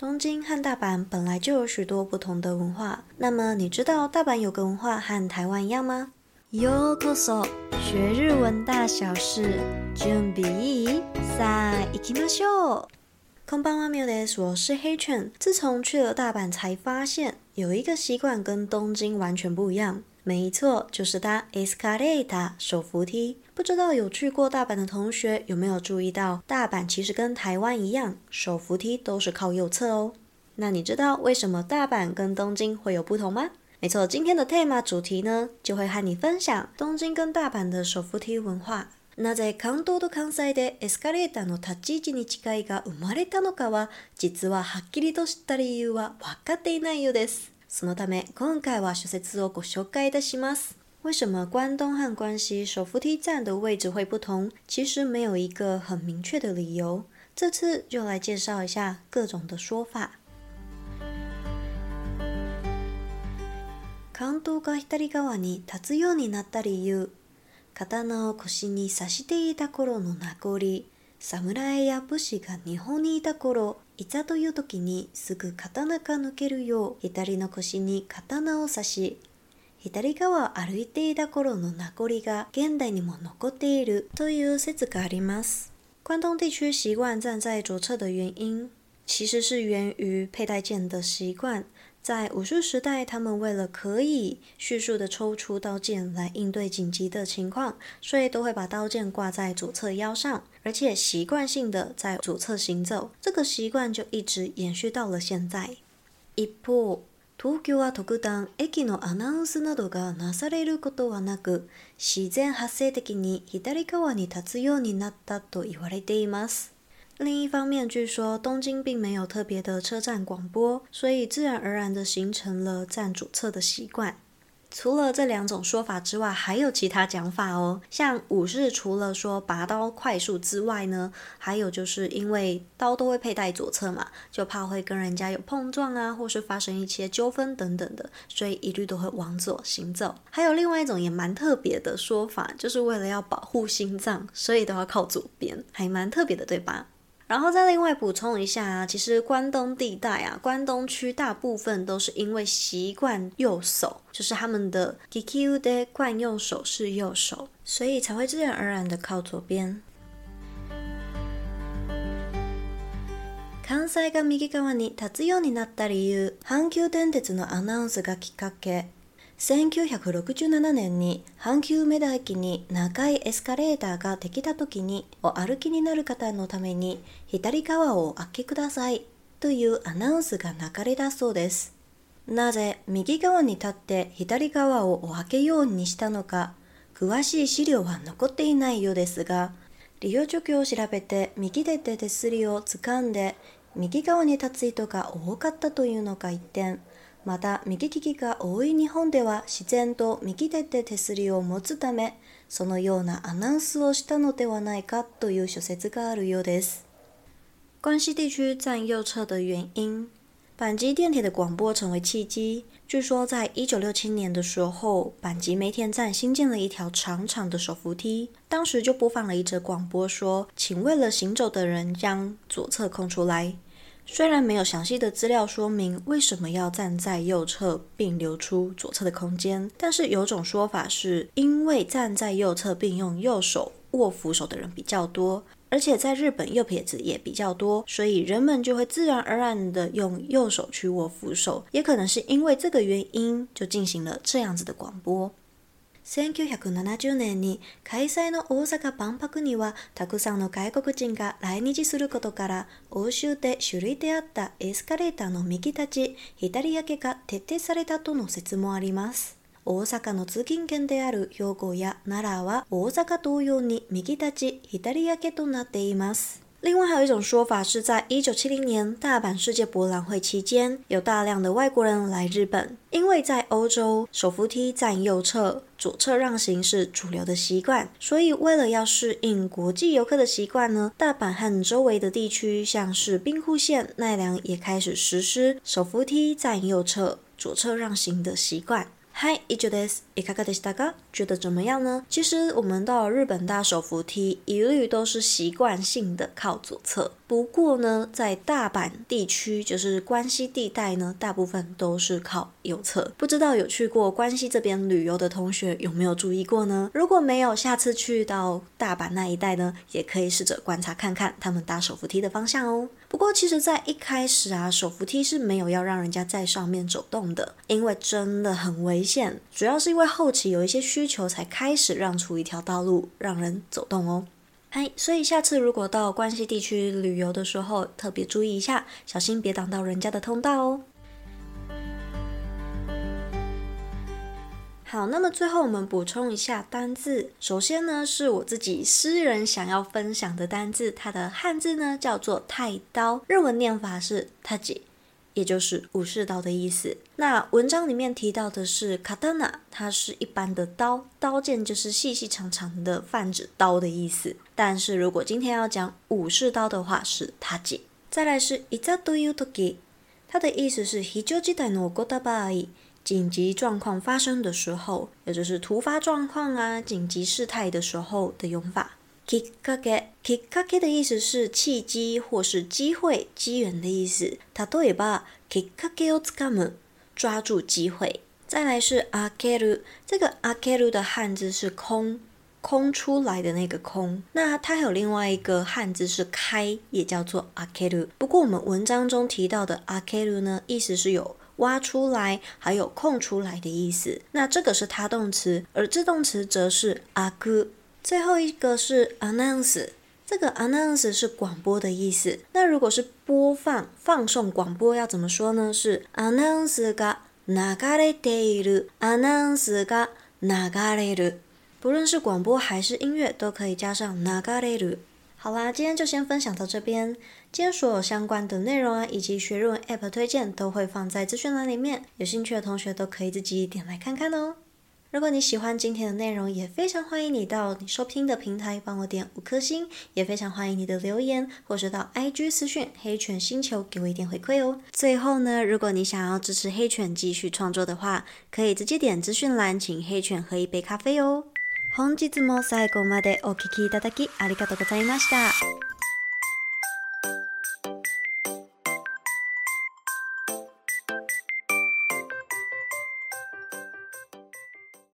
东京和大阪本来就有许多不同的文化，那么你知道大阪有个文化和台湾一样吗？Yo k o s o 学日文大小事，June b e sa ikimasu。空巴妈咪的，我是黑犬。自从去了大阪才发现，有一个习惯跟东京完全不一样。没错，就是它，escalator 手扶梯。不知道有去过大阪的同学有没有注意到，大阪其实跟台湾一样，手扶梯都是靠右侧哦。那你知道为什么大阪跟东京会有不同吗？没错，今天的 t テ m a 主题呢，就会和你分享东京跟大阪的手扶梯文化。なぜ関東と関西でエスカレーターの立ち位置の違いが生まれたのかは、実ははっきりとした理由は分かっていないようです。そのため、今回は諸説をご紹介いたします。为什么关东和关西首扶梯站的位置会不同？其实没有一个很明确的理由。这次就来介绍一下各种的说法。関東が左側に立つようになった理由、刀を腰に刺していた頃の名残、侍や武士が日本にいた頃、いざという時にすぐ刀が抜けるよう左の腰に刀を刺し左側を歩いていた頃の名残が現代にも残っているという説があります。关东地区习惯站在左侧的原因，其实是源于佩戴剑的习惯。在武术时代，他们为了可以迅速地抽出刀剑来应对紧急的情况，所以都会把刀剑挂在左侧腰上，而且习惯性的在左侧行走。这个习惯就一直延续到了现在。一部東京は特段駅のアナウンスなどがなされることはなく、自然発生的に左側に立つようになったと言われています。另一方面，据说东京并没有特别的车站广播，所以自然而然的形成了站左侧的习惯。除了这两种说法之外，还有其他讲法哦。像武士除了说拔刀快速之外呢，还有就是因为刀都会佩戴左侧嘛，就怕会跟人家有碰撞啊，或是发生一些纠纷等等的，所以一律都会往左行走。还有另外一种也蛮特别的说法，就是为了要保护心脏，所以都要靠左边，还蛮特别的，对吧？然后再另外补充一下，其实关东地带啊，关东区大部分都是因为习惯右手，就是他们的 Kikyo Day 惯用手是右手，所以才会自然而然的靠左边。関西が右側に立つようになった理由、阪急電鉄のアナウンスがきっかけ。1967年に阪急梅田駅に長いエスカレーターができた時にお歩きになる方のために左側をお開けくださいというアナウンスが流れだそうですなぜ右側に立って左側をお開けようにしたのか詳しい資料は残っていないようですが利用状況を調べて右手で手すりを掴んで右側に立つ人が多かったというのが一点また右利きが多い日本では自然と右手で手すりを持つためそのようなアナウンスをしたのではないかという諸説があるようです关西地区占右侧的原因阪急电铁的广播成为契机。据说，在一九六七年的时候，阪急梅田站新建了一条长长的手扶梯，当时就播放了一则广播，说：“请为了行走的人将左侧空出来。”虽然没有详细的资料说明为什么要站在右侧并留出左侧的空间，但是有种说法是因为站在右侧并用右手握扶手的人比较多，而且在日本右撇子也比较多，所以人们就会自然而然的用右手去握扶手，也可能是因为这个原因就进行了这样子的广播。1970年に開催の大阪万博にはたくさんの外国人が来日することから欧州で種類であったエスカレーターの右立ち左焼けが徹底されたとの説もあります大阪の通勤圏である兵庫や奈良は大阪同様に右立ち左焼けとなっています另外还有一种说法是，在一九七零年大阪世界博览会期间，有大量的外国人来日本，因为在欧洲，手扶梯在右侧、左侧让行是主流的习惯，所以为了要适应国际游客的习惯呢，大阪和周围的地区，像是兵库县、奈良也开始实施手扶梯在右侧、左侧让行的习惯。嗨，Ichida，你看看这个，觉得怎么样呢？其实我们到日本大手扶梯，一律都是习惯性的靠左侧。不过呢，在大阪地区，就是关西地带呢，大部分都是靠。右侧不知道有去过关西这边旅游的同学有没有注意过呢？如果没有，下次去到大阪那一带呢，也可以试着观察看看他们搭手扶梯的方向哦。不过其实，在一开始啊，手扶梯是没有要让人家在上面走动的，因为真的很危险。主要是因为后期有一些需求才开始让出一条道路让人走动哦。哎，所以下次如果到关西地区旅游的时候，特别注意一下，小心别挡到人家的通道哦。好，那么最后我们补充一下单字。首先呢，是我自己私人想要分享的单字，它的汉字呢叫做太刀，日文念法是太极，也就是武士刀的意思。那文章里面提到的是 katana，它是一般的刀，刀剑就是细细长长的泛指刀的意思。但是如果今天要讲武士刀的话，是太极。再来是一 y u t o k i 它的意思是非常に自体の起こ紧急状况发生的时候，也就是突发状况啊、紧急事态的时候的用法。kikake kikake 的意思是契机或是机会、机缘的意思。たとえば kikake をつかむ，抓住机会。再来是 a k a r 这个 a k a r 的汉字是空，空出来的那个空。那它还有另外一个汉字是开，也叫做 a k a r 不过我们文章中提到的 a k a r 呢，意思是有。挖出来还有空出来的意思，那这个是它动词，而自动词则是阿哥。最后一个是 announce，这个 announce 是广播的意思。那如果是播放、放送广播要怎么说呢？是 announce が流れ a g a e announce が流れる。g r e 不论是广播还是音乐，都可以加上流 a g 好啦，今天就先分享到这边。今天所有相关的内容啊，以及学入 App 推荐，都会放在资讯栏里面，有兴趣的同学都可以自己点来看看哦。如果你喜欢今天的内容，也非常欢迎你到你收听的平台帮我点五颗星，也非常欢迎你的留言，或是到 IG 私讯黑犬星球给我一点回馈哦。最后呢，如果你想要支持黑犬继续创作的话，可以直接点资讯栏，请黑犬喝一杯咖啡哦。本日も最後までお聴きいただきありがとうございました。